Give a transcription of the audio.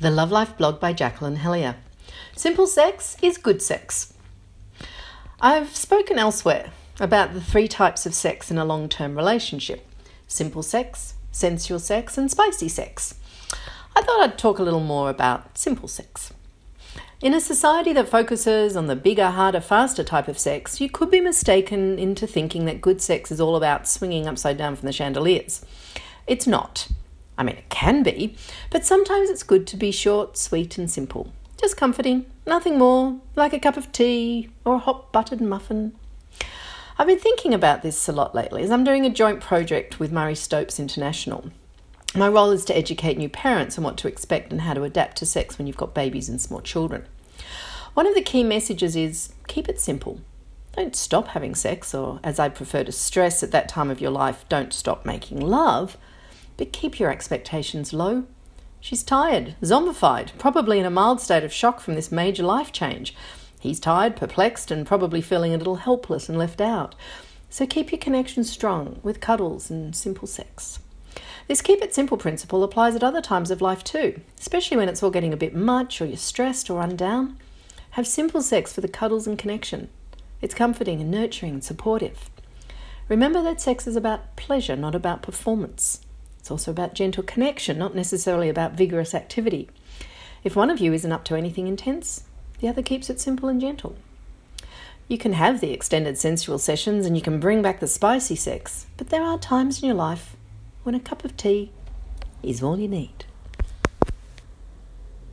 The Love Life blog by Jacqueline Hellyer. Simple sex is good sex. I've spoken elsewhere about the three types of sex in a long term relationship simple sex, sensual sex, and spicy sex. I thought I'd talk a little more about simple sex. In a society that focuses on the bigger, harder, faster type of sex, you could be mistaken into thinking that good sex is all about swinging upside down from the chandeliers. It's not. I mean, it can be, but sometimes it's good to be short, sweet, and simple. Just comforting, nothing more, like a cup of tea or a hot buttered muffin. I've been thinking about this a lot lately as I'm doing a joint project with Marie Stopes International. My role is to educate new parents on what to expect and how to adapt to sex when you've got babies and small children. One of the key messages is keep it simple. Don't stop having sex, or as I prefer to stress at that time of your life, don't stop making love but keep your expectations low. She's tired, zombified, probably in a mild state of shock from this major life change. He's tired, perplexed, and probably feeling a little helpless and left out. So keep your connection strong with cuddles and simple sex. This keep it simple principle applies at other times of life too, especially when it's all getting a bit much or you're stressed or run down. Have simple sex for the cuddles and connection. It's comforting and nurturing and supportive. Remember that sex is about pleasure, not about performance. It's also about gentle connection, not necessarily about vigorous activity. If one of you isn't up to anything intense, the other keeps it simple and gentle. You can have the extended sensual sessions and you can bring back the spicy sex, but there are times in your life when a cup of tea is all you need.